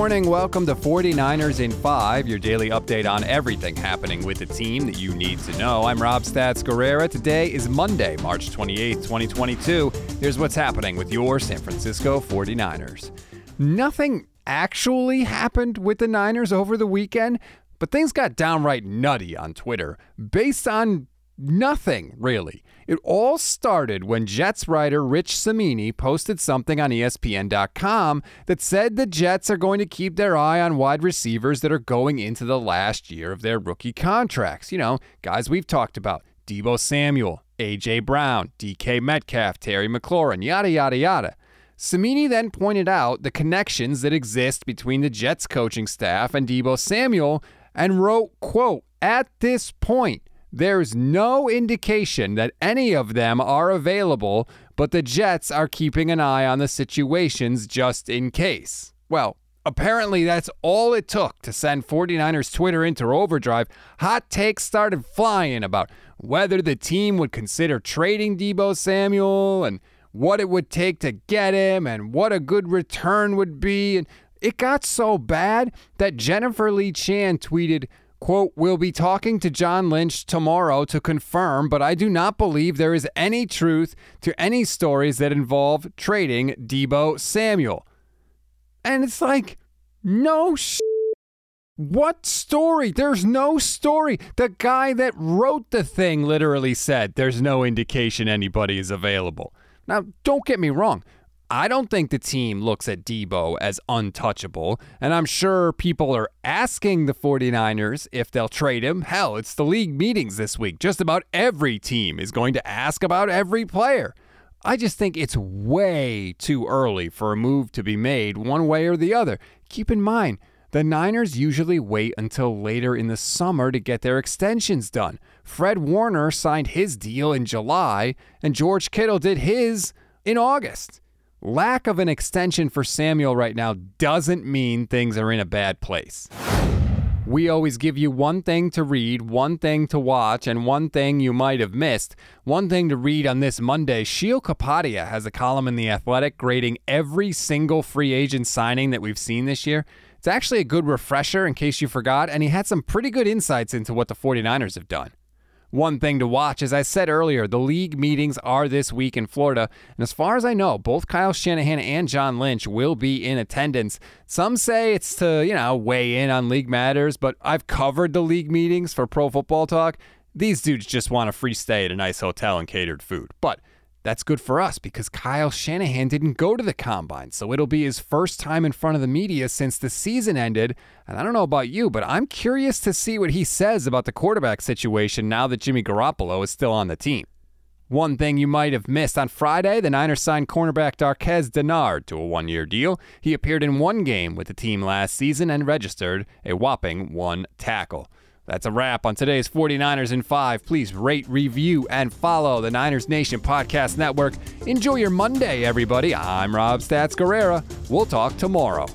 morning. Welcome to 49ers in 5, your daily update on everything happening with the team that you need to know. I'm Rob Stats Guerrera. Today is Monday, March 28, 2022. Here's what's happening with your San Francisco 49ers. Nothing actually happened with the Niners over the weekend, but things got downright nutty on Twitter based on nothing, really. It all started when Jets writer Rich Cimini posted something on ESPN.com that said the Jets are going to keep their eye on wide receivers that are going into the last year of their rookie contracts. You know, guys we've talked about Deebo Samuel, A.J. Brown, DK Metcalf, Terry McLaurin, yada, yada, yada. Cimini then pointed out the connections that exist between the Jets coaching staff and Deebo Samuel and wrote, quote, at this point, there's no indication that any of them are available, but the Jets are keeping an eye on the situations just in case. Well, apparently that's all it took to send 49ers Twitter into overdrive. Hot takes started flying about whether the team would consider trading Deebo Samuel and what it would take to get him and what a good return would be. And it got so bad that Jennifer Lee Chan tweeted, Quote, we'll be talking to John Lynch tomorrow to confirm, but I do not believe there is any truth to any stories that involve trading Deebo Samuel. And it's like, no sh- What story? There's no story. The guy that wrote the thing literally said there's no indication anybody is available. Now, don't get me wrong. I don't think the team looks at Deebo as untouchable, and I'm sure people are asking the 49ers if they'll trade him. Hell, it's the league meetings this week. Just about every team is going to ask about every player. I just think it's way too early for a move to be made one way or the other. Keep in mind, the Niners usually wait until later in the summer to get their extensions done. Fred Warner signed his deal in July, and George Kittle did his in August lack of an extension for Samuel right now doesn't mean things are in a bad place. We always give you one thing to read, one thing to watch, and one thing you might have missed. One thing to read on this Monday Sheil Kapadia has a column in The Athletic grading every single free agent signing that we've seen this year. It's actually a good refresher in case you forgot, and he had some pretty good insights into what the 49ers have done one thing to watch. As I said earlier, the league meetings are this week in Florida. And as far as I know, both Kyle Shanahan and John Lynch will be in attendance. Some say it's to, you know, weigh in on league matters, but I've covered the league meetings for Pro Football Talk. These dudes just want a free stay at a nice hotel and catered food. But that's good for us because Kyle Shanahan didn't go to the combine, so it'll be his first time in front of the media since the season ended. And I don't know about you, but I'm curious to see what he says about the quarterback situation now that Jimmy Garoppolo is still on the team. One thing you might have missed on Friday, the Niners signed cornerback Darquez Dennard to a one year deal. He appeared in one game with the team last season and registered a whopping one tackle. That's a wrap on today's 49ers in 5. Please rate, review, and follow the Niners Nation Podcast Network. Enjoy your Monday, everybody. I'm Rob Stats Guerrera. We'll talk tomorrow.